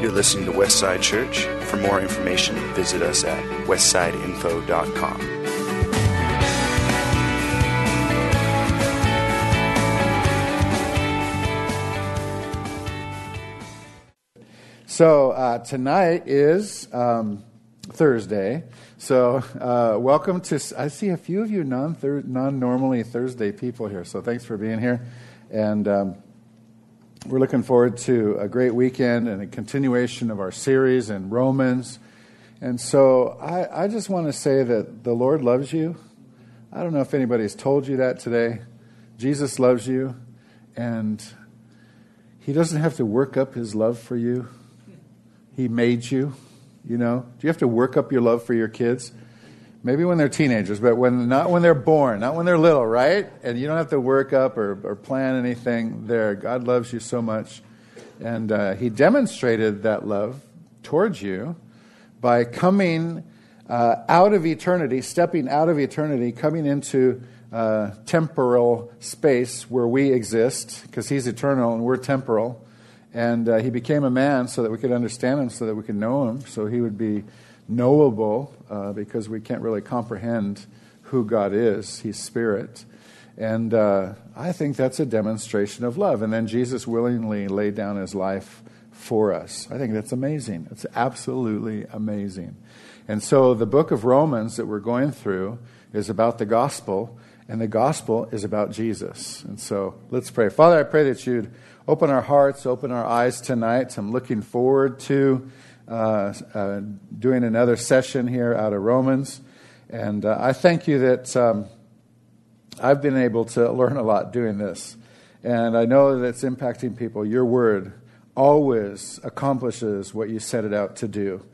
You're listening to Westside Church. For more information, visit us at westsideinfo.com. So uh, tonight is um, Thursday. So uh, welcome to. I see a few of you non non normally Thursday people here. So thanks for being here, and um, we're looking forward to a great weekend and a continuation of our series in Romans. And so I, I just want to say that the Lord loves you. I don't know if anybody's told you that today. Jesus loves you, and He doesn't have to work up His love for you. He made you. You know, do you have to work up your love for your kids? Maybe when they're teenagers, but when not when they're born, not when they're little, right? And you don't have to work up or, or plan anything there. God loves you so much, and uh, He demonstrated that love towards you by coming uh, out of eternity, stepping out of eternity, coming into uh, temporal space where we exist, because He's eternal and we're temporal and uh, he became a man so that we could understand him, so that we could know him, so he would be knowable uh, because we can't really comprehend who God is. He's spirit. And uh, I think that's a demonstration of love. And then Jesus willingly laid down his life for us. I think that's amazing. It's absolutely amazing. And so the book of Romans that we're going through is about the gospel, and the gospel is about Jesus. And so let's pray. Father, I pray that you'd open our hearts, open our eyes tonight. I'm looking forward to uh, uh, doing another session here out of Romans. And uh, I thank you that um, I've been able to learn a lot doing this. And I know that it's impacting people. Your word always accomplishes what you set it out to do.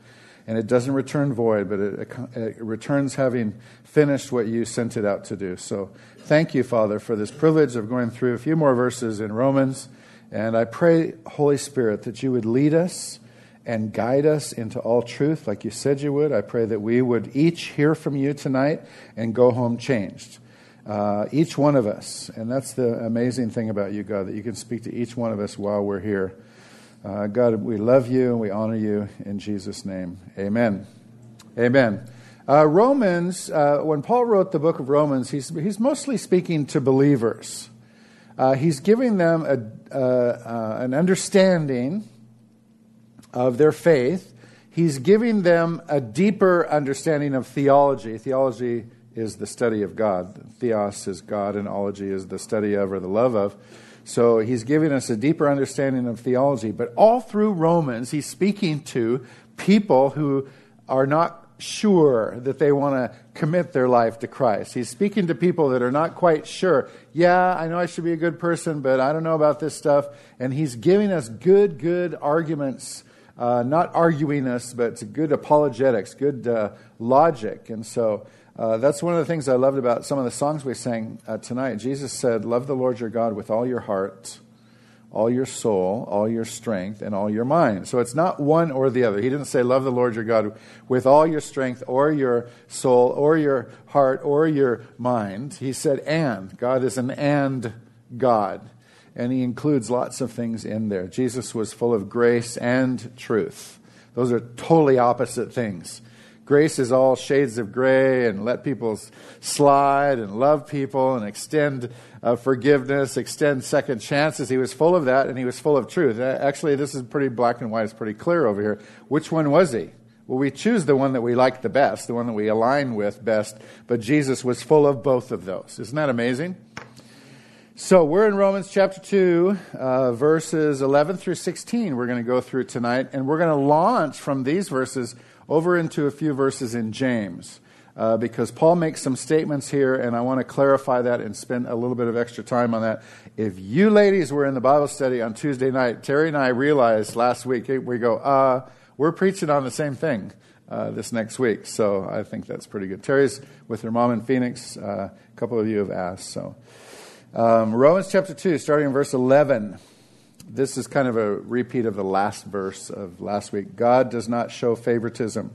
And it doesn't return void, but it, it returns having finished what you sent it out to do. So thank you, Father, for this privilege of going through a few more verses in Romans. And I pray, Holy Spirit, that you would lead us and guide us into all truth like you said you would. I pray that we would each hear from you tonight and go home changed. Uh, each one of us. And that's the amazing thing about you, God, that you can speak to each one of us while we're here. Uh, God, we love you and we honor you in Jesus' name. Amen. Amen. Uh, Romans, uh, when Paul wrote the book of Romans, he's, he's mostly speaking to believers. Uh, he's giving them a, uh, an understanding of their faith. He's giving them a deeper understanding of theology. Theology is the study of God. Theos is God, and ology is the study of or the love of. So he's giving us a deeper understanding of theology. But all through Romans, he's speaking to people who are not sure that they want to commit their life to Christ. He's speaking to people that are not quite sure. Yeah, I know I should be a good person, but I don't know about this stuff. And he's giving us good, good arguments, uh, not arguing us, but good apologetics, good uh, logic. And so uh, that's one of the things I loved about some of the songs we sang uh, tonight. Jesus said, Love the Lord your God with all your heart all your soul, all your strength, and all your mind. So it's not one or the other. He didn't say, Love the Lord your God with all your strength, or your soul, or your heart, or your mind. He said, And. God is an and God. And he includes lots of things in there. Jesus was full of grace and truth. Those are totally opposite things. Grace is all shades of gray and let people slide and love people and extend uh, forgiveness, extend second chances. He was full of that and he was full of truth. Actually, this is pretty black and white. It's pretty clear over here. Which one was he? Well, we choose the one that we like the best, the one that we align with best, but Jesus was full of both of those. Isn't that amazing? So we're in Romans chapter 2, uh, verses 11 through 16. We're going to go through tonight, and we're going to launch from these verses over into a few verses in James uh, because Paul makes some statements here, and I want to clarify that and spend a little bit of extra time on that. If you ladies were in the Bible study on Tuesday night, Terry and I realized last week, we go, uh, we're preaching on the same thing. Uh, this next week. So I think that's pretty good. Terry's with her mom in Phoenix. Uh, a couple of you have asked. So um, Romans chapter 2, starting in verse 11. This is kind of a repeat of the last verse of last week. God does not show favoritism.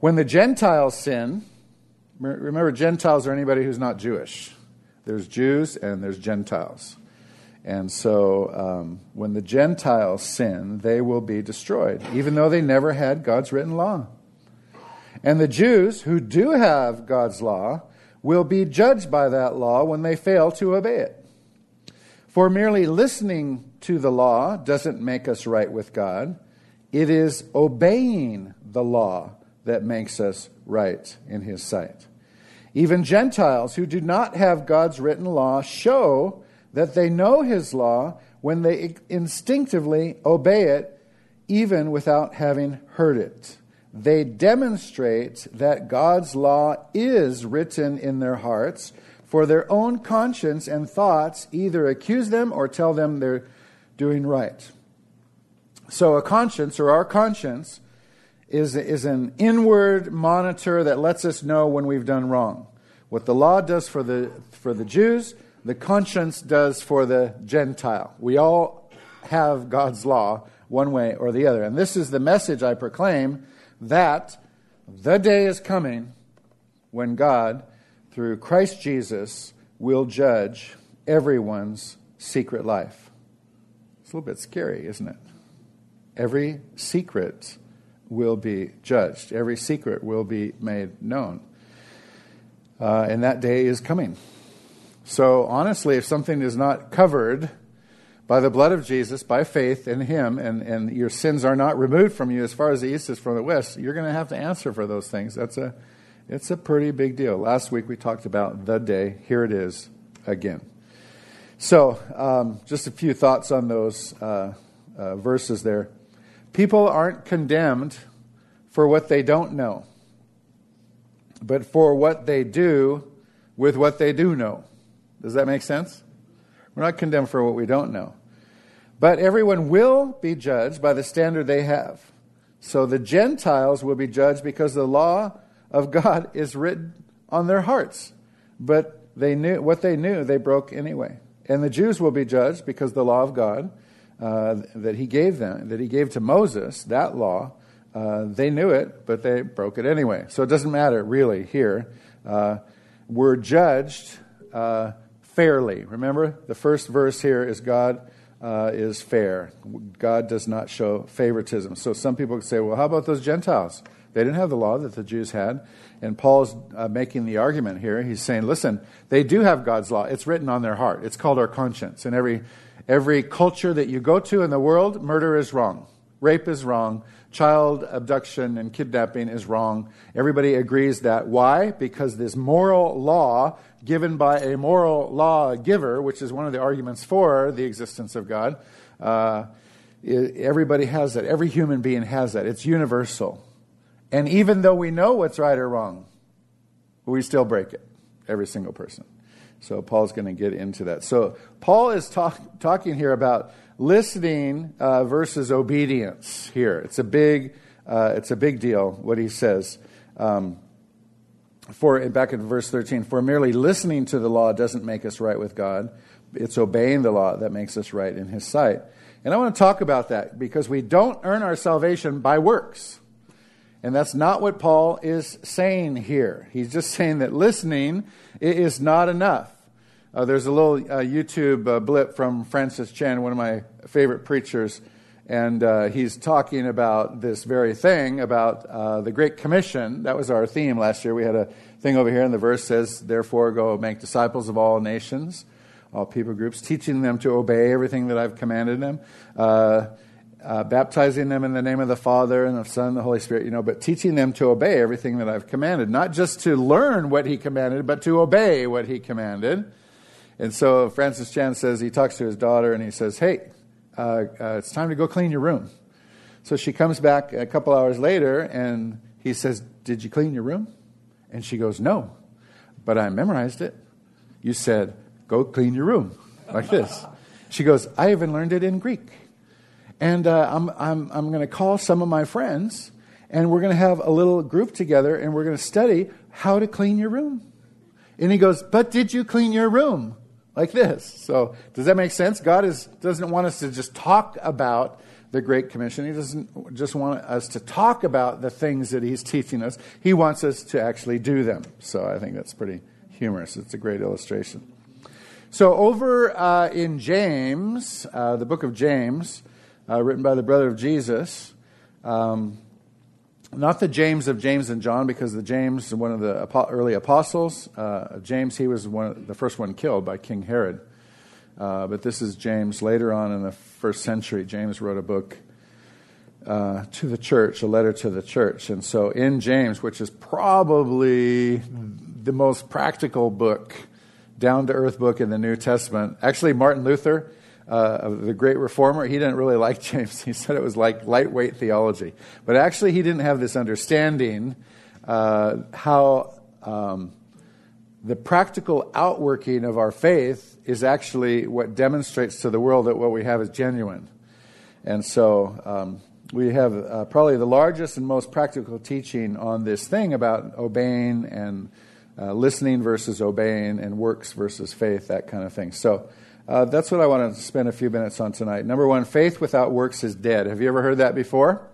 When the Gentiles sin, remember, Gentiles are anybody who's not Jewish. There's Jews and there's Gentiles. And so um, when the Gentiles sin, they will be destroyed, even though they never had God's written law. And the Jews who do have God's law will be judged by that law when they fail to obey it. For merely listening to the law doesn't make us right with God, it is obeying the law that makes us right in His sight. Even Gentiles who do not have God's written law show that they know His law when they instinctively obey it, even without having heard it. They demonstrate that God's law is written in their hearts, for their own conscience and thoughts either accuse them or tell them they're doing right. So, a conscience, or our conscience, is, is an inward monitor that lets us know when we've done wrong. What the law does for the, for the Jews, the conscience does for the Gentile. We all have God's law one way or the other. And this is the message I proclaim that the day is coming when God, through Christ Jesus, will judge everyone's secret life. It's a little bit scary, isn't it? Every secret will be judged, every secret will be made known. Uh, and that day is coming. So, honestly, if something is not covered by the blood of Jesus, by faith in Him, and, and your sins are not removed from you as far as the east is from the west, you're going to have to answer for those things. That's a, it's a pretty big deal. Last week we talked about the day. Here it is again. So, um, just a few thoughts on those uh, uh, verses there. People aren't condemned for what they don't know, but for what they do with what they do know. Does that make sense? We're not condemned for what we don't know. But everyone will be judged by the standard they have. So the Gentiles will be judged because the law of God is written on their hearts. But they knew what they knew, they broke anyway. And the Jews will be judged because the law of God uh, that He gave them, that He gave to Moses, that law, uh, they knew it, but they broke it anyway. So it doesn't matter really here. Uh, we're judged uh, fairly. Remember, the first verse here is God uh, is fair. God does not show favoritism. So some people say, well, how about those Gentiles? They didn't have the law that the Jews had. And Paul's uh, making the argument here. He's saying, listen, they do have God's law. It's written on their heart. It's called our conscience. In every, every culture that you go to in the world, murder is wrong. Rape is wrong. Child abduction and kidnapping is wrong. Everybody agrees that. Why? Because this moral law given by a moral law giver, which is one of the arguments for the existence of God, uh, everybody has that. Every human being has that. It's universal. And even though we know what's right or wrong, we still break it. Every single person. So Paul's going to get into that. So Paul is talk, talking here about listening uh, versus obedience. Here, it's a big, uh, it's a big deal. What he says. Um, for back in verse 13, for merely listening to the law doesn't make us right with God. It's obeying the law that makes us right in His sight. And I want to talk about that because we don't earn our salvation by works. And that's not what Paul is saying here. He's just saying that listening is not enough. Uh, there's a little uh, YouTube uh, blip from Francis Chan, one of my favorite preachers, and uh, he's talking about this very thing about uh, the Great Commission. That was our theme last year. We had a thing over here, and the verse says, Therefore, go make disciples of all nations, all people groups, teaching them to obey everything that I've commanded them. Uh, uh, baptizing them in the name of the Father and the Son and the Holy Spirit, you know, but teaching them to obey everything that I've commanded. Not just to learn what He commanded, but to obey what He commanded. And so Francis Chan says, he talks to his daughter and he says, Hey, uh, uh, it's time to go clean your room. So she comes back a couple hours later and he says, Did you clean your room? And she goes, No, but I memorized it. You said, Go clean your room, like this. She goes, I even learned it in Greek. And uh, I'm, I'm, I'm going to call some of my friends and we're going to have a little group together and we're going to study how to clean your room. And he goes, But did you clean your room? Like this. So, does that make sense? God is, doesn't want us to just talk about the Great Commission. He doesn't just want us to talk about the things that He's teaching us. He wants us to actually do them. So, I think that's pretty humorous. It's a great illustration. So, over uh, in James, uh, the book of James, uh, written by the brother of Jesus, um, not the James of James and John, because the James, one of the early apostles, uh, James, he was one, the first one killed by King Herod. Uh, but this is James later on in the first century. James wrote a book uh, to the church, a letter to the church. And so in James, which is probably the most practical book, down to earth book in the New Testament, actually, Martin Luther, uh, the great reformer, he didn't really like James. He said it was like lightweight theology. But actually, he didn't have this understanding uh, how um, the practical outworking of our faith is actually what demonstrates to the world that what we have is genuine. And so um, we have uh, probably the largest and most practical teaching on this thing about obeying and uh, listening versus obeying and works versus faith, that kind of thing. So uh, that's what I want to spend a few minutes on tonight. Number one, faith without works is dead. Have you ever heard that before?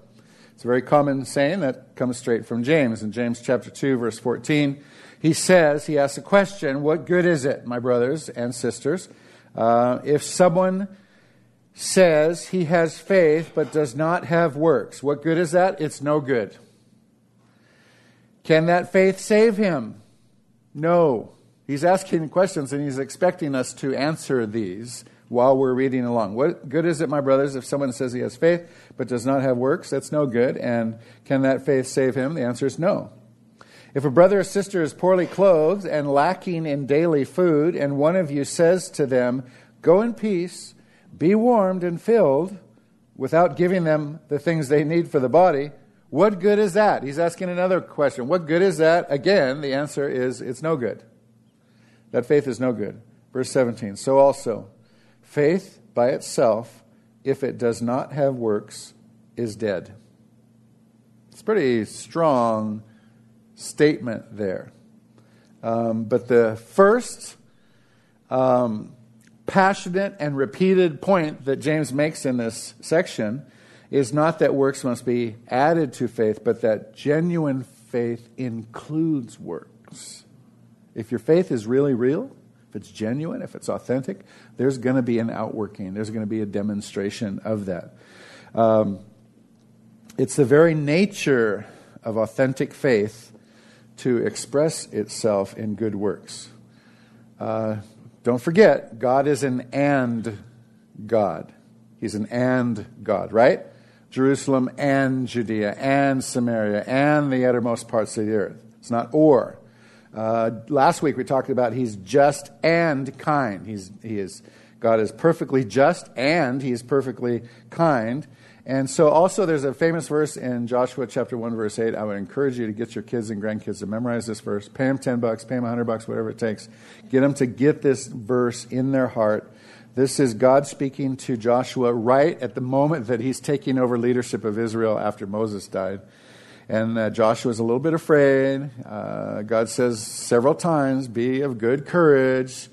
It's a very common saying that comes straight from James. In James chapter 2, verse 14, he says, he asks a question, What good is it, my brothers and sisters, uh, if someone says he has faith but does not have works? What good is that? It's no good. Can that faith save him? No. He's asking questions and he's expecting us to answer these while we're reading along. What good is it, my brothers, if someone says he has faith but does not have works? That's no good. And can that faith save him? The answer is no. If a brother or sister is poorly clothed and lacking in daily food, and one of you says to them, Go in peace, be warmed and filled, without giving them the things they need for the body, what good is that? He's asking another question. What good is that? Again, the answer is it's no good. That faith is no good. Verse 17. So also, faith by itself, if it does not have works, is dead. It's a pretty strong statement there. Um, but the first um, passionate and repeated point that James makes in this section is not that works must be added to faith, but that genuine faith includes works. If your faith is really real, if it's genuine, if it's authentic, there's going to be an outworking. There's going to be a demonstration of that. Um, it's the very nature of authentic faith to express itself in good works. Uh, don't forget, God is an and God. He's an and God, right? Jerusalem and Judea and Samaria and the uttermost parts of the earth. It's not or. Uh, last week we talked about he's just and kind. He's, he is, God is perfectly just and he is perfectly kind. And so also there's a famous verse in Joshua chapter 1 verse 8. I would encourage you to get your kids and grandkids to memorize this verse. Pay them 10 bucks, pay them 100 bucks, whatever it takes. Get them to get this verse in their heart. This is God speaking to Joshua right at the moment that he's taking over leadership of Israel after Moses died. And uh, Joshua's a little bit afraid. Uh, God says several times, Be of good courage.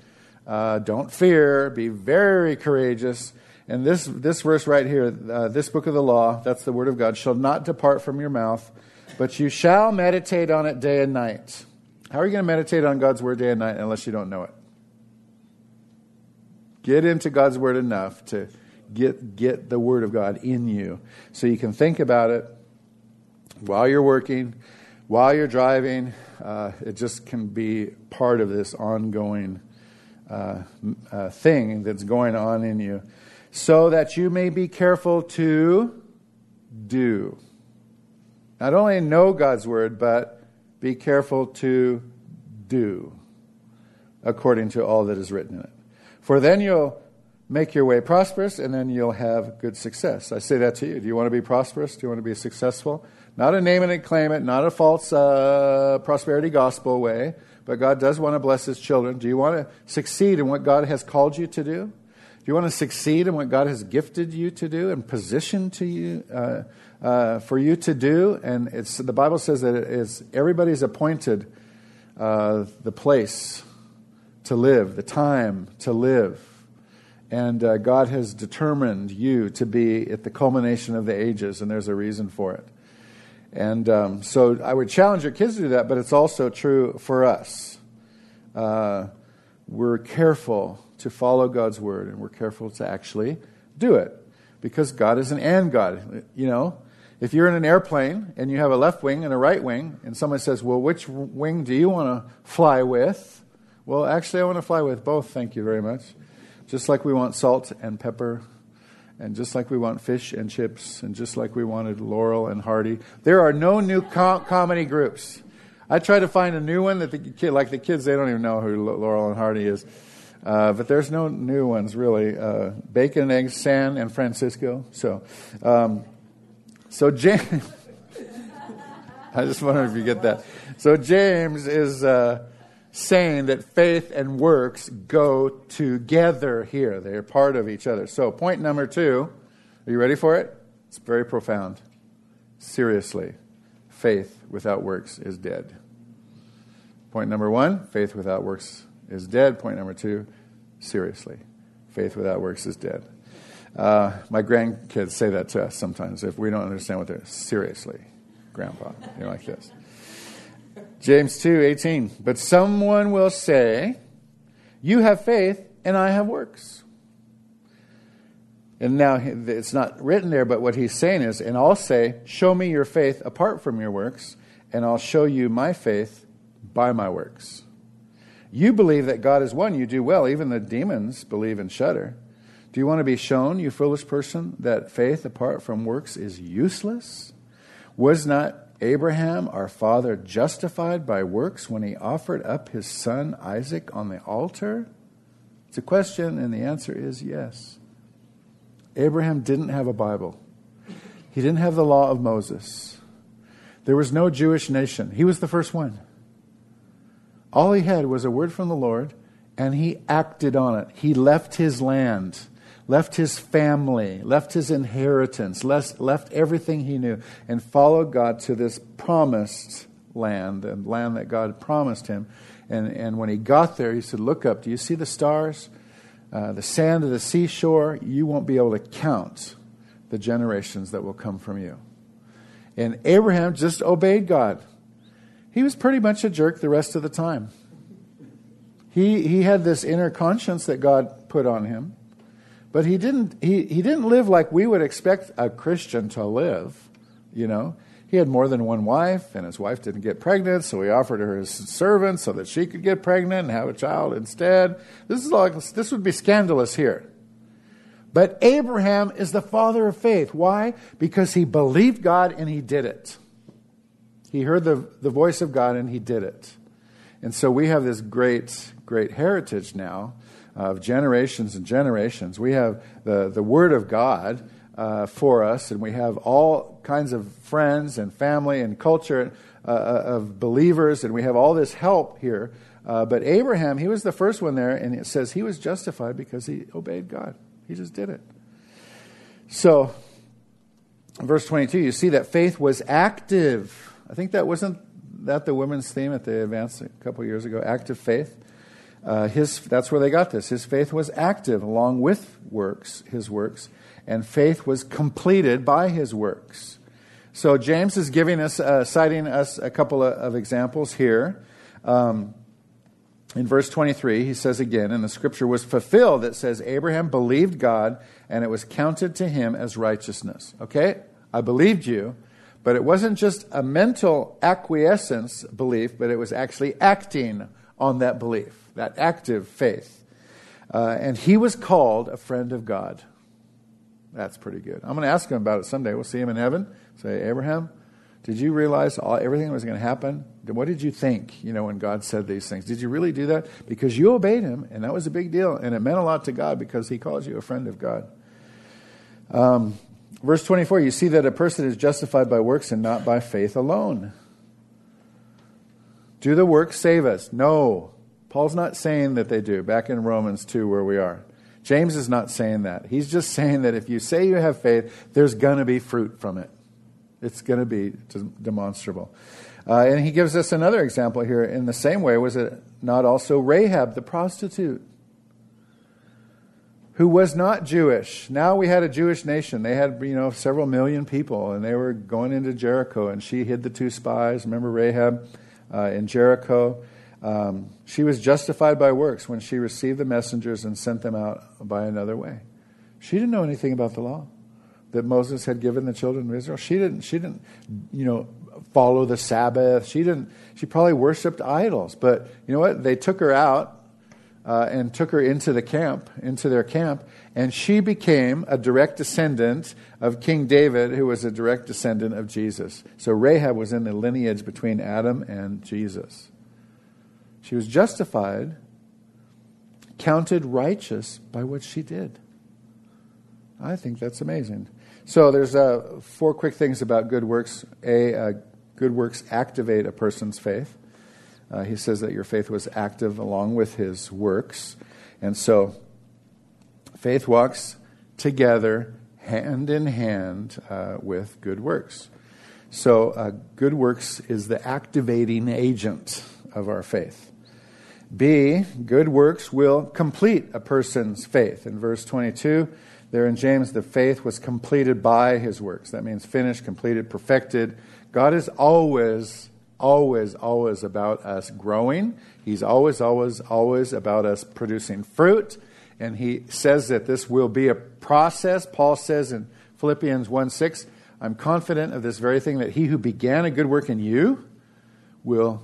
Uh, don't fear. Be very courageous. And this, this verse right here, uh, this book of the law, that's the word of God, shall not depart from your mouth, but you shall meditate on it day and night. How are you going to meditate on God's word day and night unless you don't know it? Get into God's word enough to get, get the word of God in you so you can think about it while you're working, while you're driving. Uh, it just can be part of this ongoing uh, uh, thing that's going on in you, so that you may be careful to do. Not only know God's word, but be careful to do according to all that is written in it. For then you'll make your way prosperous and then you'll have good success. I say that to you. Do you want to be prosperous? Do you want to be successful? Not a name and claim it, not a false uh, prosperity gospel way, but God does want to bless His children. Do you want to succeed in what God has called you to do? Do you want to succeed in what God has gifted you to do and positioned to you uh, uh, for you to do? And it's the Bible says that it is everybody's appointed uh, the place to live, the time to live. And uh, God has determined you to be at the culmination of the ages, and there's a reason for it. And um, so I would challenge your kids to do that, but it's also true for us. Uh, we're careful to follow God's word and we're careful to actually do it because God is an and God. You know, if you're in an airplane and you have a left wing and a right wing, and someone says, Well, which wing do you want to fly with? Well, actually, I want to fly with both, thank you very much. Just like we want salt and pepper, and just like we want fish and chips, and just like we wanted Laurel and Hardy. There are no new comedy groups. I try to find a new one that the kid, like the kids, they don't even know who Laurel and Hardy is. Uh, but there's no new ones really. Uh, bacon and eggs, San and Francisco. So, um, so James. I just wonder if you get that. So James is uh, saying that faith and works go together here. They're part of each other. So point number two. Are you ready for it? It's very profound. Seriously, faith without works is dead. Point number one faith without works is dead. Point number two seriously, faith without works is dead. Uh, my grandkids say that to us sometimes if we don't understand what they're seriously, grandpa, you know, like this. James 2 18. But someone will say, You have faith, and I have works. And now it's not written there, but what he's saying is, and I'll say, Show me your faith apart from your works, and I'll show you my faith by my works. You believe that God is one, you do well. Even the demons believe and shudder. Do you want to be shown, you foolish person, that faith apart from works is useless? Was not Abraham, our father, justified by works when he offered up his son Isaac on the altar? It's a question, and the answer is yes. Abraham didn't have a Bible, he didn't have the law of Moses. There was no Jewish nation. He was the first one. All he had was a word from the Lord, and he acted on it. He left his land, left his family, left his inheritance, left, left everything he knew, and followed God to this promised land, the land that God promised him. And, and when he got there, he said, Look up, do you see the stars? Uh, the sand of the seashore, you won't be able to count the generations that will come from you. And Abraham just obeyed God he was pretty much a jerk the rest of the time. He, he had this inner conscience that God put on him, but he didn't, he, he didn't live like we would expect a Christian to live, you know. He had more than one wife, and his wife didn't get pregnant, so he offered her his servant so that she could get pregnant and have a child instead. This is like this would be scandalous here. But Abraham is the father of faith. Why? Because he believed God and he did it. He heard the, the voice of God and he did it. And so we have this great, great heritage now of generations and generations. We have the, the Word of God uh, for us, and we have all kinds of friends and family and culture uh, uh, of believers, and we have all this help here. Uh, but Abraham, he was the first one there, and it says he was justified because he obeyed God. He just did it. So, verse 22, you see that faith was active I think that wasn't that the women's theme at the advance a couple years ago. Active faith. Uh, his that's where they got this. His faith was active along with works, his works, and faith was completed by his works. So James is giving us, uh, citing us a couple of, of examples here. Um, in verse 23, he says again, and the scripture was fulfilled that says, Abraham believed God, and it was counted to him as righteousness. Okay? I believed you, but it wasn't just a mental acquiescence belief, but it was actually acting on that belief, that active faith. Uh, and he was called a friend of God. That's pretty good. I'm going to ask him about it someday. We'll see him in heaven. Say, Abraham, did you realize all, everything was going to happen? What did you think, you know, when God said these things? Did you really do that? Because you obeyed him, and that was a big deal, and it meant a lot to God because he calls you a friend of God. Um, Verse 24, you see that a person is justified by works and not by faith alone. Do the works save us? No. Paul's not saying that they do, back in Romans 2, where we are. James is not saying that. He's just saying that if you say you have faith, there's going to be fruit from it. It's going to be demonstrable. Uh, and he gives us another example here. In the same way, was it not also Rahab the prostitute? who was not Jewish. Now we had a Jewish nation. They had, you know, several million people, and they were going into Jericho, and she hid the two spies. Remember Rahab uh, in Jericho? Um, she was justified by works when she received the messengers and sent them out by another way. She didn't know anything about the law that Moses had given the children of Israel. She didn't, she didn't, you know, follow the Sabbath. She didn't, she probably worshiped idols. But you know what? They took her out uh, and took her into the camp, into their camp, and she became a direct descendant of King David, who was a direct descendant of Jesus. So Rahab was in the lineage between Adam and Jesus. She was justified, counted righteous by what she did. I think that's amazing. So there's uh, four quick things about good works. A, uh, good works activate a person's faith. Uh, he says that your faith was active along with his works. And so faith walks together hand in hand uh, with good works. So uh, good works is the activating agent of our faith. B, good works will complete a person's faith. In verse 22, there in James, the faith was completed by his works. That means finished, completed, perfected. God is always, always, always about us growing. He's always, always, always about us producing fruit. And he says that this will be a process. Paul says in Philippians 1 6, I'm confident of this very thing that he who began a good work in you will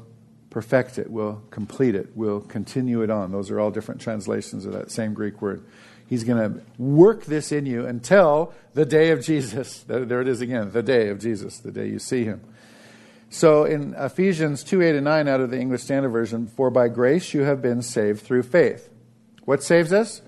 perfect it, will complete it, will continue it on. Those are all different translations of that same Greek word. He's going to work this in you until the day of Jesus. There it is again, the day of Jesus, the day you see him. So in Ephesians 2 8 and 9 out of the English Standard Version, for by grace you have been saved through faith. What saves us?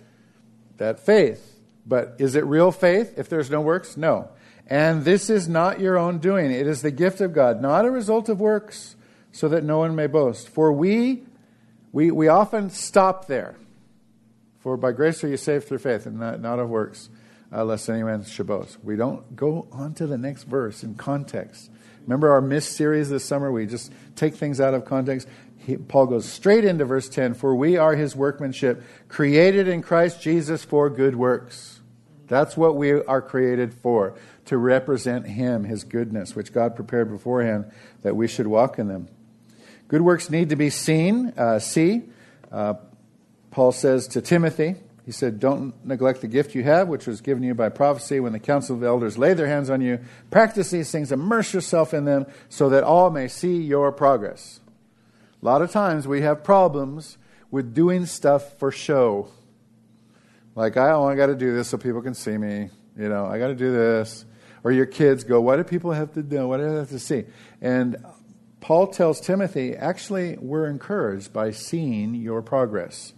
That faith. But is it real faith if there's no works? No. And this is not your own doing, it is the gift of God, not a result of works, so that no one may boast. For we, we, we often stop there. For by grace are you saved through faith, and not, not of works, uh, lest anyone should boast. We don't go on to the next verse in context. Remember our Miss series this summer? We just take things out of context. He, Paul goes straight into verse 10 For we are his workmanship, created in Christ Jesus for good works. That's what we are created for, to represent him, his goodness, which God prepared beforehand that we should walk in them. Good works need to be seen, uh, see. Uh, Paul says to Timothy, he said, Don't neglect the gift you have, which was given you by prophecy when the council of elders lay their hands on you. Practice these things, immerse yourself in them, so that all may see your progress. A lot of times we have problems with doing stuff for show. Like, I, oh, I got to do this so people can see me. You know, I got to do this. Or your kids go, What do people have to do? What do they have to see? And Paul tells Timothy, actually, we're encouraged by seeing your progress.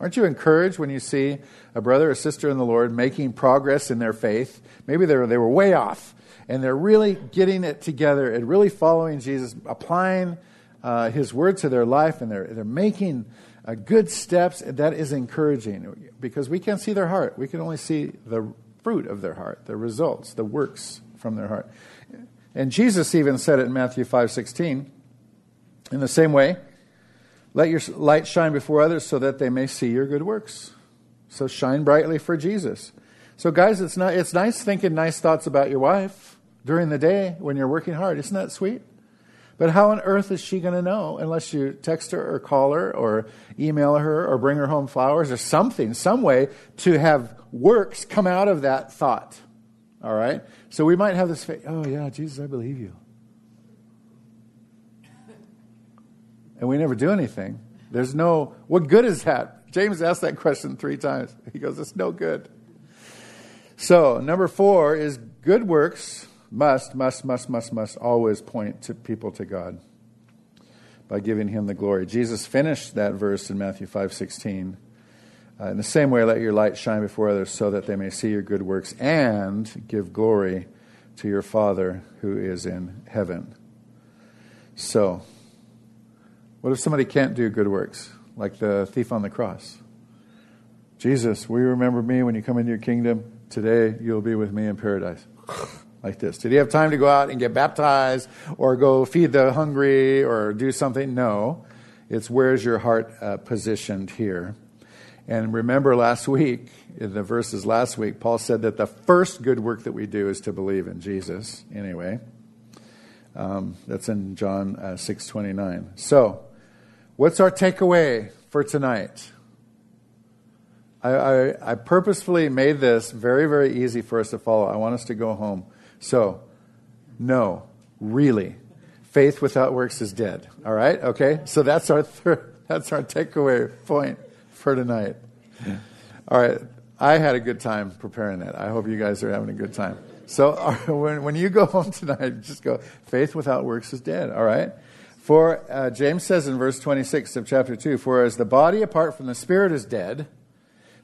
Aren't you encouraged when you see a brother or sister in the Lord making progress in their faith? Maybe they were, they were way off, and they're really getting it together and really following Jesus, applying uh, His word to their life, and they're, they're making uh, good steps. That is encouraging because we can't see their heart. We can only see the fruit of their heart, the results, the works from their heart. And Jesus even said it in Matthew 5 16. In the same way, let your light shine before others so that they may see your good works. So shine brightly for Jesus. So, guys, it's, not, it's nice thinking nice thoughts about your wife during the day when you're working hard. Isn't that sweet? But how on earth is she going to know unless you text her or call her or email her or bring her home flowers or something, some way to have works come out of that thought? All right? So we might have this faith, oh, yeah, Jesus, I believe you. And we never do anything. There's no, what good is that? James asked that question three times. He goes, it's no good. So, number four is good works must, must, must, must, must always point to people to God by giving him the glory. Jesus finished that verse in Matthew 5 16. Uh, in the same way, let your light shine before others so that they may see your good works and give glory to your Father who is in heaven. So, what if somebody can't do good works, like the thief on the cross? Jesus, will you remember me when you come into your kingdom? Today you'll be with me in paradise. like this. Did he have time to go out and get baptized or go feed the hungry or do something? No. It's where's your heart uh, positioned here. And remember last week, in the verses last week, Paul said that the first good work that we do is to believe in Jesus, anyway. Um, that's in John uh, 6.29. So, What's our takeaway for tonight? I, I, I, purposefully made this very, very easy for us to follow. I want us to go home. So, no, really, faith without works is dead. All right? Okay? So that's our third, that's our takeaway point for tonight. All right. I had a good time preparing that. I hope you guys are having a good time. So when, when you go home tonight, just go, faith without works is dead. All right? For uh, James says in verse 26 of chapter 2 For as the body apart from the spirit is dead,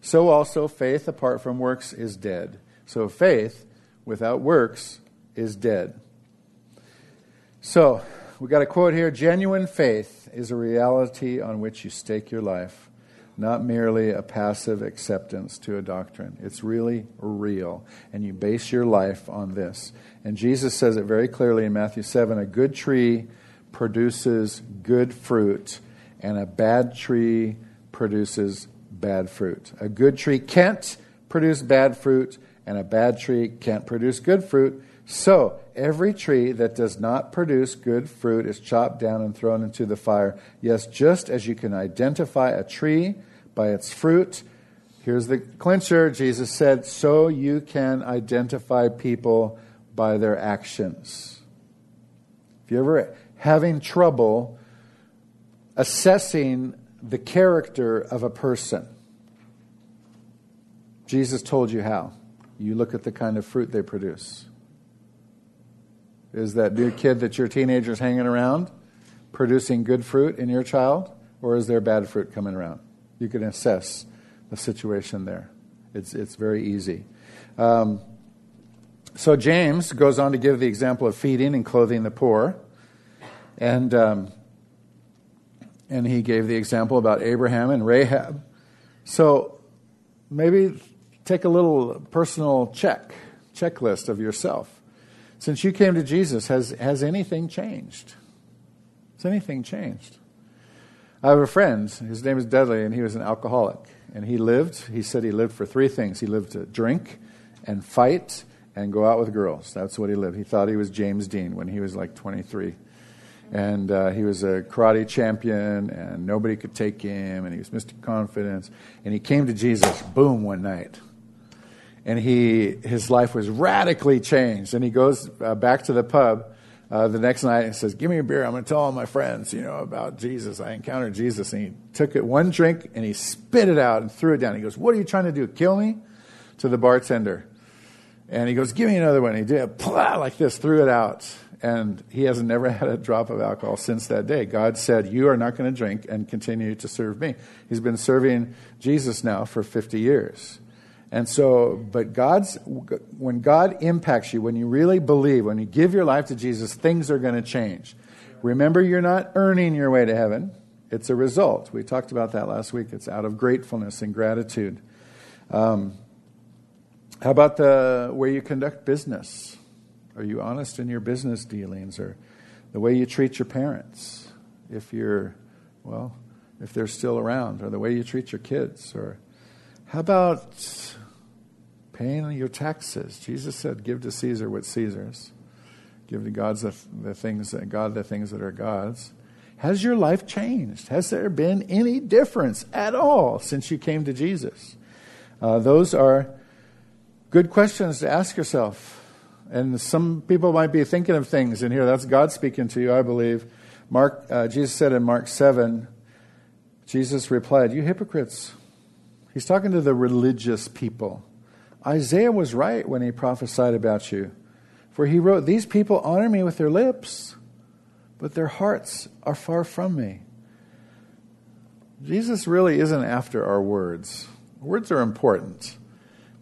so also faith apart from works is dead. So faith without works is dead. So we got a quote here genuine faith is a reality on which you stake your life, not merely a passive acceptance to a doctrine. It's really real, and you base your life on this. And Jesus says it very clearly in Matthew 7 a good tree produces good fruit, and a bad tree produces bad fruit. A good tree can't produce bad fruit, and a bad tree can't produce good fruit. So, every tree that does not produce good fruit is chopped down and thrown into the fire. Yes, just as you can identify a tree by its fruit, here's the clincher Jesus said, so you can identify people by their actions. If you're ever having trouble assessing the character of a person. Jesus told you how. You look at the kind of fruit they produce. Is that new kid that your teenager's hanging around producing good fruit in your child, or is there bad fruit coming around? You can assess the situation there. It's, it's very easy. Um, so James goes on to give the example of feeding and clothing the poor. And, um, and he gave the example about Abraham and Rahab. So maybe take a little personal check, checklist of yourself. Since you came to Jesus, has, has anything changed? Has anything changed? I have a friend, his name is Dudley, and he was an alcoholic. And he lived, he said he lived for three things. He lived to drink and fight and go out with girls. That's what he lived. He thought he was James Dean when he was like 23 and uh, he was a karate champion, and nobody could take him, and he was Mr. Confidence. And he came to Jesus, boom, one night, and he his life was radically changed. And he goes uh, back to the pub uh, the next night and says, "Give me a beer. I'm going to tell all my friends, you know, about Jesus. I encountered Jesus." And he took it one drink and he spit it out and threw it down. He goes, "What are you trying to do? Kill me?" To the bartender. And he goes, Give me another one. He did it like this, threw it out and he has never had a drop of alcohol since that day. God said, You are not going to drink and continue to serve me. He's been serving Jesus now for 50 years. And so, but God's, when God impacts you, when you really believe, when you give your life to Jesus, things are going to change. Remember, you're not earning your way to heaven, it's a result. We talked about that last week. It's out of gratefulness and gratitude. Um, how about the way you conduct business? Are you honest in your business dealings or the way you treat your parents? If you're, well, if they're still around, or the way you treat your kids, or how about paying your taxes? Jesus said, "Give to Caesar what Caesar's. Give to God's the, the things that God the things that are God's." Has your life changed? Has there been any difference at all since you came to Jesus? Uh, those are good questions to ask yourself. And some people might be thinking of things in here. That's God speaking to you, I believe. Mark, uh, Jesus said in Mark 7, Jesus replied, You hypocrites. He's talking to the religious people. Isaiah was right when he prophesied about you. For he wrote, These people honor me with their lips, but their hearts are far from me. Jesus really isn't after our words. Words are important,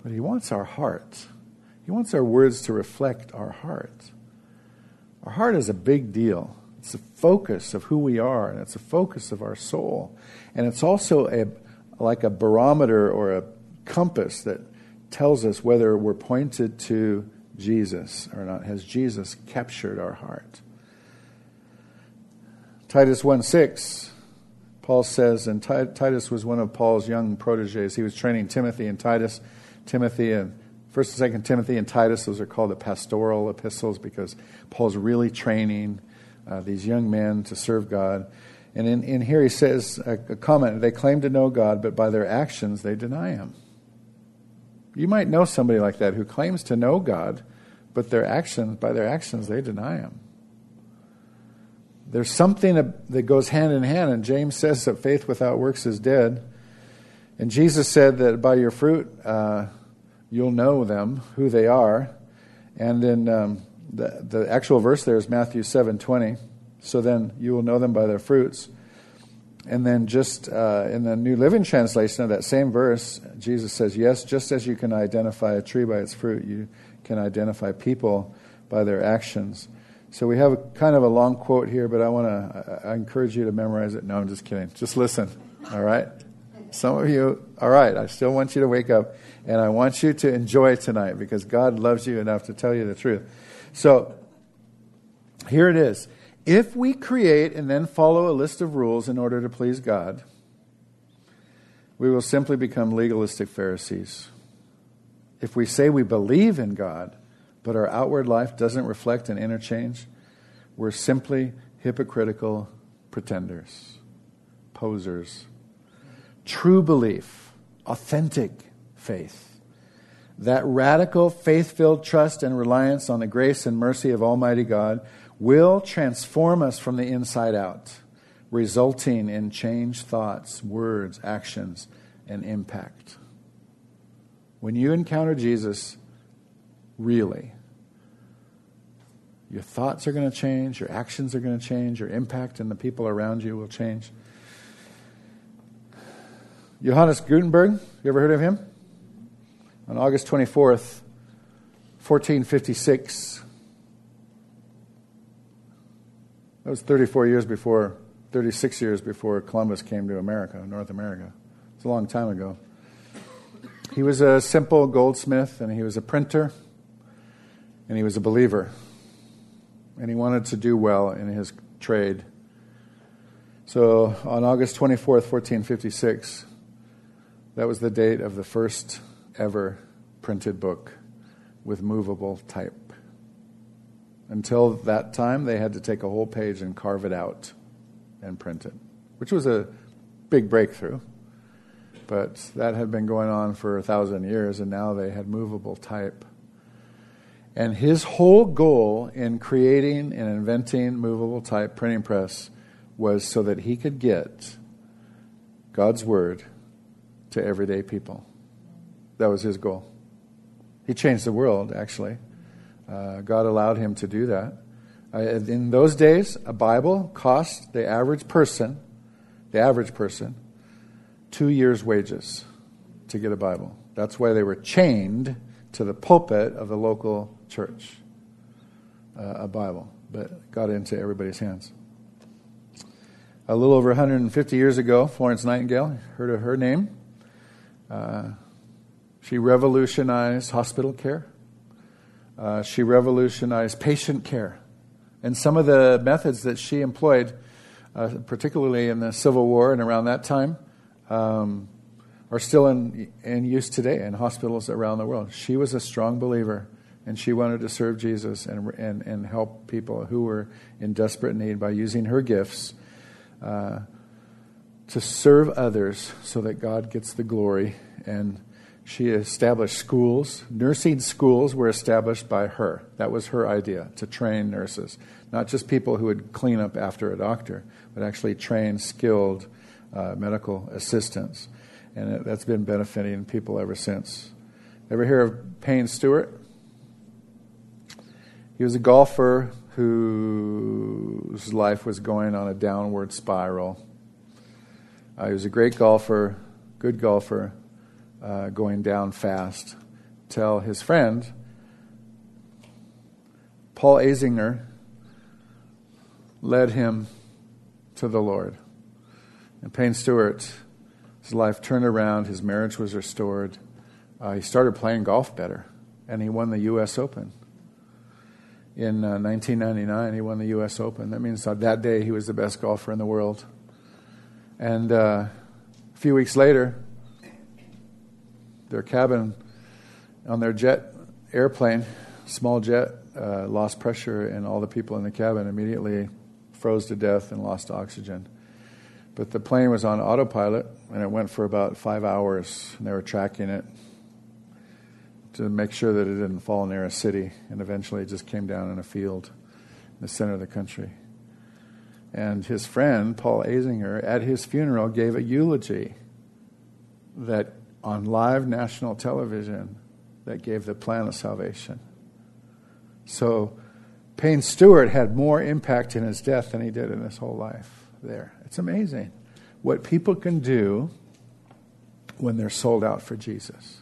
but he wants our heart. He wants our words to reflect our heart. Our heart is a big deal. It's the focus of who we are, and it's the focus of our soul. And it's also a, like a barometer or a compass that tells us whether we're pointed to Jesus or not. Has Jesus captured our heart? Titus 1 6, Paul says, and Titus was one of Paul's young proteges. He was training Timothy and Titus. Timothy and First and Second Timothy and Titus, those are called the pastoral epistles because Paul's really training uh, these young men to serve God. And in, in here he says a, a comment they claim to know God, but by their actions they deny Him. You might know somebody like that who claims to know God, but their actions, by their actions, they deny Him. There's something that goes hand in hand, and James says that faith without works is dead. And Jesus said that by your fruit uh, you'll know them, who they are. And then um, the, the actual verse there is Matthew 7 20. So then you will know them by their fruits. And then just uh, in the New Living Translation of that same verse, Jesus says, Yes, just as you can identify a tree by its fruit, you can identify people by their actions. So we have a, kind of a long quote here, but I want to I encourage you to memorize it. No, I'm just kidding. Just listen. All right? Some of you, all right, I still want you to wake up and I want you to enjoy tonight because God loves you enough to tell you the truth. So here it is. If we create and then follow a list of rules in order to please God, we will simply become legalistic Pharisees. If we say we believe in God, but our outward life doesn't reflect an interchange, we're simply hypocritical pretenders, posers. True belief, authentic faith, that radical faith filled trust and reliance on the grace and mercy of Almighty God will transform us from the inside out, resulting in changed thoughts, words, actions, and impact. When you encounter Jesus, really, your thoughts are going to change, your actions are going to change, your impact and the people around you will change. Johannes Gutenberg, you ever heard of him? On August 24th, 1456, that was 34 years before, 36 years before Columbus came to America, North America. It's a long time ago. He was a simple goldsmith and he was a printer and he was a believer and he wanted to do well in his trade. So on August 24th, 1456, that was the date of the first ever printed book with movable type. Until that time, they had to take a whole page and carve it out and print it, which was a big breakthrough. But that had been going on for a thousand years, and now they had movable type. And his whole goal in creating and inventing movable type printing press was so that he could get God's word to everyday people. That was his goal. He changed the world, actually. Uh, God allowed him to do that. Uh, in those days, a Bible cost the average person, the average person, two years' wages to get a Bible. That's why they were chained to the pulpit of the local church uh, a Bible, but got into everybody's hands. A little over 150 years ago, Florence Nightingale, heard of her name. Uh, she revolutionized hospital care. Uh, she revolutionized patient care. And some of the methods that she employed, uh, particularly in the Civil War and around that time, um, are still in, in use today in hospitals around the world. She was a strong believer and she wanted to serve Jesus and, and, and help people who were in desperate need by using her gifts uh, to serve others so that God gets the glory. And she established schools. Nursing schools were established by her. That was her idea to train nurses, not just people who would clean up after a doctor, but actually train skilled uh, medical assistants. And that's been benefiting people ever since. Ever hear of Payne Stewart? He was a golfer whose life was going on a downward spiral. Uh, he was a great golfer, good golfer, uh, going down fast. tell his friend, Paul Azinger, led him to the Lord. And Payne Stewart, his life turned around, his marriage was restored. Uh, he started playing golf better, and he won the U.S. Open in uh, 1999. He won the U.S. Open. That means that, day he was the best golfer in the world. And uh, a few weeks later, their cabin on their jet airplane, small jet, uh, lost pressure, and all the people in the cabin immediately froze to death and lost oxygen. But the plane was on autopilot, and it went for about five hours, and they were tracking it to make sure that it didn't fall near a city, and eventually it just came down in a field in the center of the country. And his friend, Paul Azinger, at his funeral gave a eulogy that on live national television that gave the plan of salvation. So Payne Stewart had more impact in his death than he did in his whole life there. It's amazing what people can do when they're sold out for Jesus.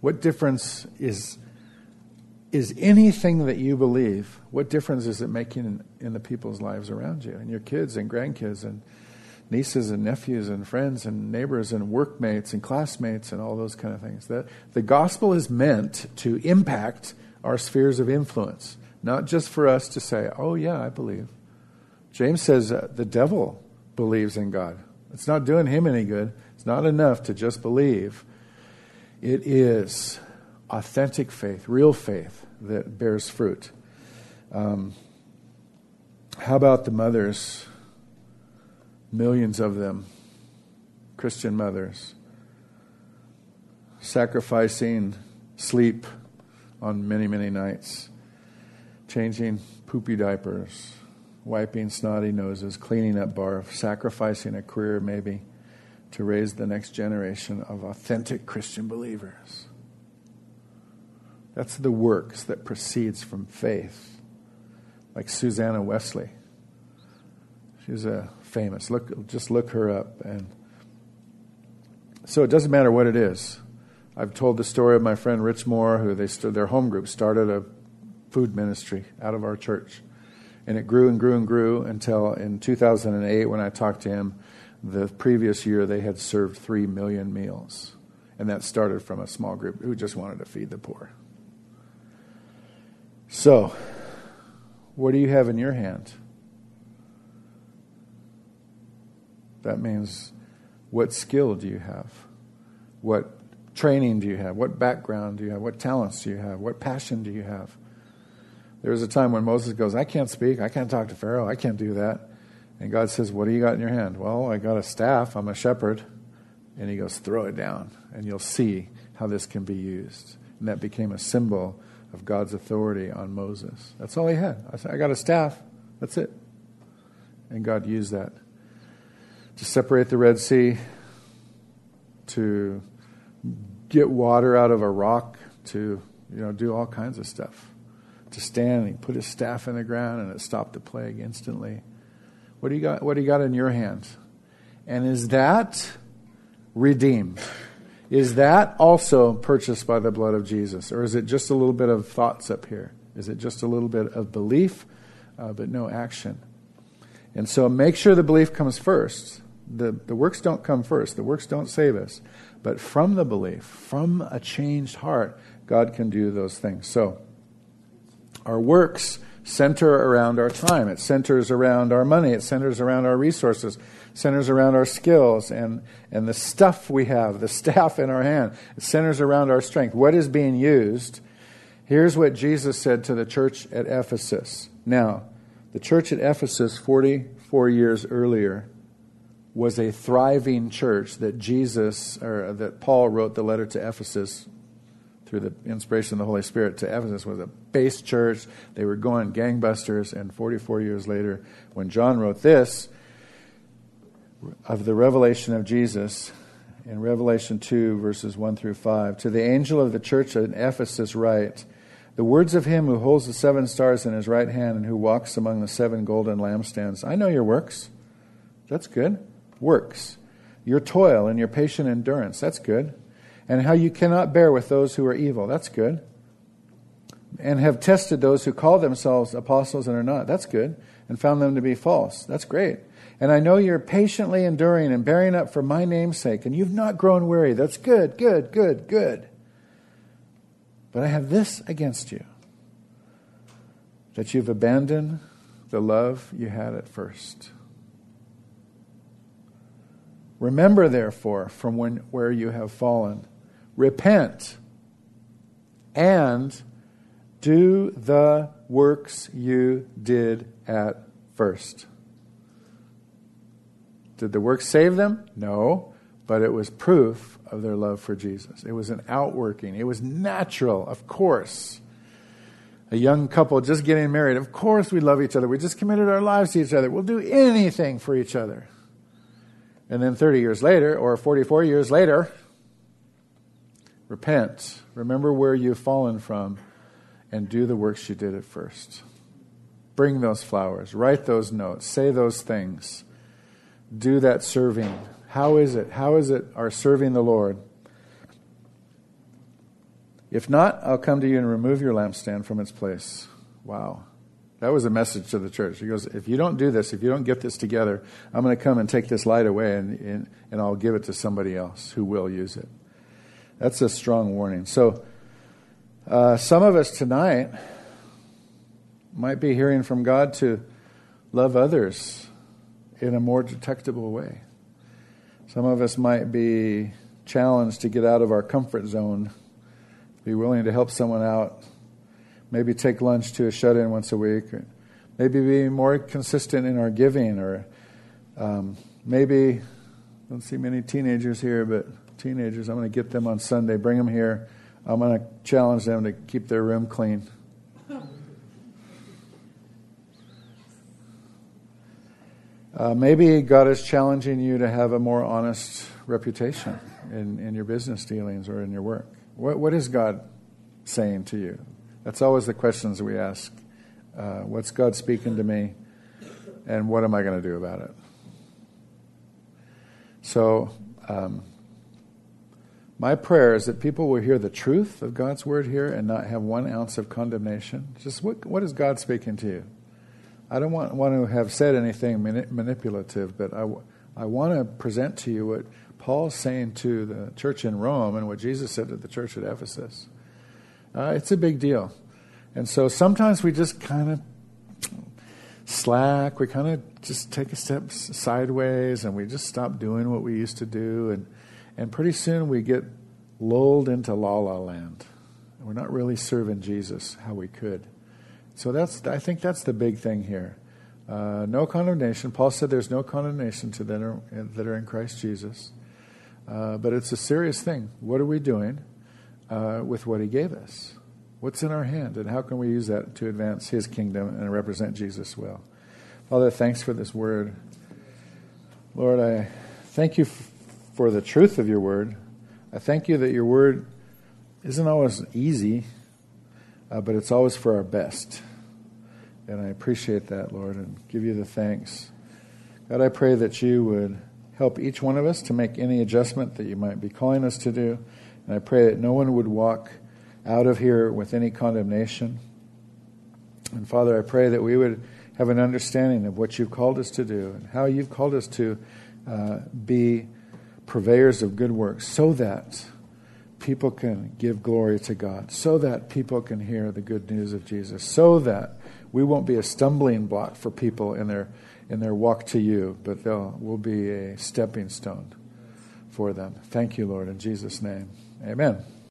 What difference is is anything that you believe, what difference is it making in, in, the people's lives around you and your kids and grandkids and nieces and nephews and friends and neighbors and workmates and classmates and all those kind of things? That the gospel is meant to impact our spheres of influence, not just for us to say, "Oh yeah, I believe." James says uh, the devil believes in God. It's not doing him any good. It's not enough to just believe. It is authentic faith, real faith that bears fruit. Um, how about the mothers? Millions of them, Christian mothers, sacrificing sleep on many, many nights, changing poopy diapers, wiping snotty noses, cleaning up barf, sacrificing a career maybe to raise the next generation of authentic Christian believers. That's the works that proceeds from faith. Like Susanna Wesley. She's a famous. Look just look her up and so it doesn't matter what it is. I've told the story of my friend Rich Moore, who they st- their home group started a food ministry out of our church. And it grew and grew and grew until in 2008, when I talked to him, the previous year they had served 3 million meals. And that started from a small group who just wanted to feed the poor. So, what do you have in your hand? That means what skill do you have? What training do you have? What background do you have? What talents do you have? What passion do you have? There was a time when Moses goes, I can't speak. I can't talk to Pharaoh. I can't do that. And God says, What do you got in your hand? Well, I got a staff. I'm a shepherd. And he goes, Throw it down, and you'll see how this can be used. And that became a symbol of God's authority on Moses. That's all he had. I said, I got a staff. That's it. And God used that to separate the Red Sea, to get water out of a rock, to you know do all kinds of stuff. To stand and he put his staff in the ground and it stopped the plague instantly. What do you got? What do you got in your hands? And is that redeemed? Is that also purchased by the blood of Jesus? Or is it just a little bit of thoughts up here? Is it just a little bit of belief, uh, but no action? And so make sure the belief comes first. The, the works don't come first, the works don't save us. But from the belief, from a changed heart, God can do those things. So our works center around our time, it centers around our money, it centers around our resources centers around our skills and, and the stuff we have, the staff in our hand. It centers around our strength. What is being used? Here's what Jesus said to the church at Ephesus. Now, the church at Ephesus 44 years earlier was a thriving church that Jesus or that Paul wrote the letter to Ephesus through the inspiration of the Holy Spirit to Ephesus was a base church. They were going gangbusters and 44 years later when John wrote this, of the revelation of Jesus in Revelation 2, verses 1 through 5. To the angel of the church in Ephesus, write The words of him who holds the seven stars in his right hand and who walks among the seven golden lampstands. I know your works. That's good. Works. Your toil and your patient endurance. That's good. And how you cannot bear with those who are evil. That's good. And have tested those who call themselves apostles and are not. That's good. And found them to be false. That's great and I know you're patiently enduring and bearing up for my name's sake, and you've not grown weary. That's good, good, good, good. But I have this against you that you've abandoned the love you had at first. Remember, therefore, from when, where you have fallen, repent and do the works you did at first. Did the works save them? No, but it was proof of their love for Jesus. It was an outworking, it was natural, of course. A young couple just getting married, of course we love each other. We just committed our lives to each other. We'll do anything for each other. And then 30 years later, or 44 years later, repent. Remember where you've fallen from and do the works you did at first. Bring those flowers, write those notes, say those things, do that serving. How is it? How is it our serving the Lord? If not, I'll come to you and remove your lampstand from its place. Wow. That was a message to the church. He goes, If you don't do this, if you don't get this together, I'm going to come and take this light away and, and, and I'll give it to somebody else who will use it. That's a strong warning. So, uh, some of us tonight might be hearing from God to love others in a more detectable way. Some of us might be challenged to get out of our comfort zone, be willing to help someone out, maybe take lunch to a shut in once a week, maybe be more consistent in our giving, or um, maybe, don't see many teenagers here, but teenagers, I'm going to get them on Sunday, bring them here I'm going to challenge them to keep their room clean. Uh, maybe God is challenging you to have a more honest reputation in, in your business dealings or in your work. What, what is God saying to you? That's always the questions we ask. Uh, what's God speaking to me? And what am I going to do about it? So, um, my prayer is that people will hear the truth of God's word here and not have one ounce of condemnation. Just what, what is God speaking to you? I don't want, want to have said anything mani- manipulative, but I, I want to present to you what Paul's saying to the church in Rome and what Jesus said to the church at Ephesus. Uh, it's a big deal. And so sometimes we just kind of slack, we kind of just take a step sideways and we just stop doing what we used to do. And and pretty soon we get lulled into la la land. We're not really serving Jesus how we could. So that's I think that's the big thing here. Uh, no condemnation. Paul said there's no condemnation to them that are in Christ Jesus. Uh, but it's a serious thing. What are we doing uh, with what he gave us? What's in our hand, and how can we use that to advance his kingdom and represent Jesus well? Father, thanks for this word. Lord, I thank you for the truth of your word. I thank you that your word isn't always easy, uh, but it's always for our best. And I appreciate that, Lord, and give you the thanks. God, I pray that you would help each one of us to make any adjustment that you might be calling us to do. And I pray that no one would walk out of here with any condemnation. And Father, I pray that we would have an understanding of what you've called us to do and how you've called us to uh, be purveyors of good works, so that people can give glory to God, so that people can hear the good news of Jesus, so that we won't be a stumbling block for people in their in their walk to you, but they'll will be a stepping stone for them. Thank you, Lord, in Jesus' name. Amen.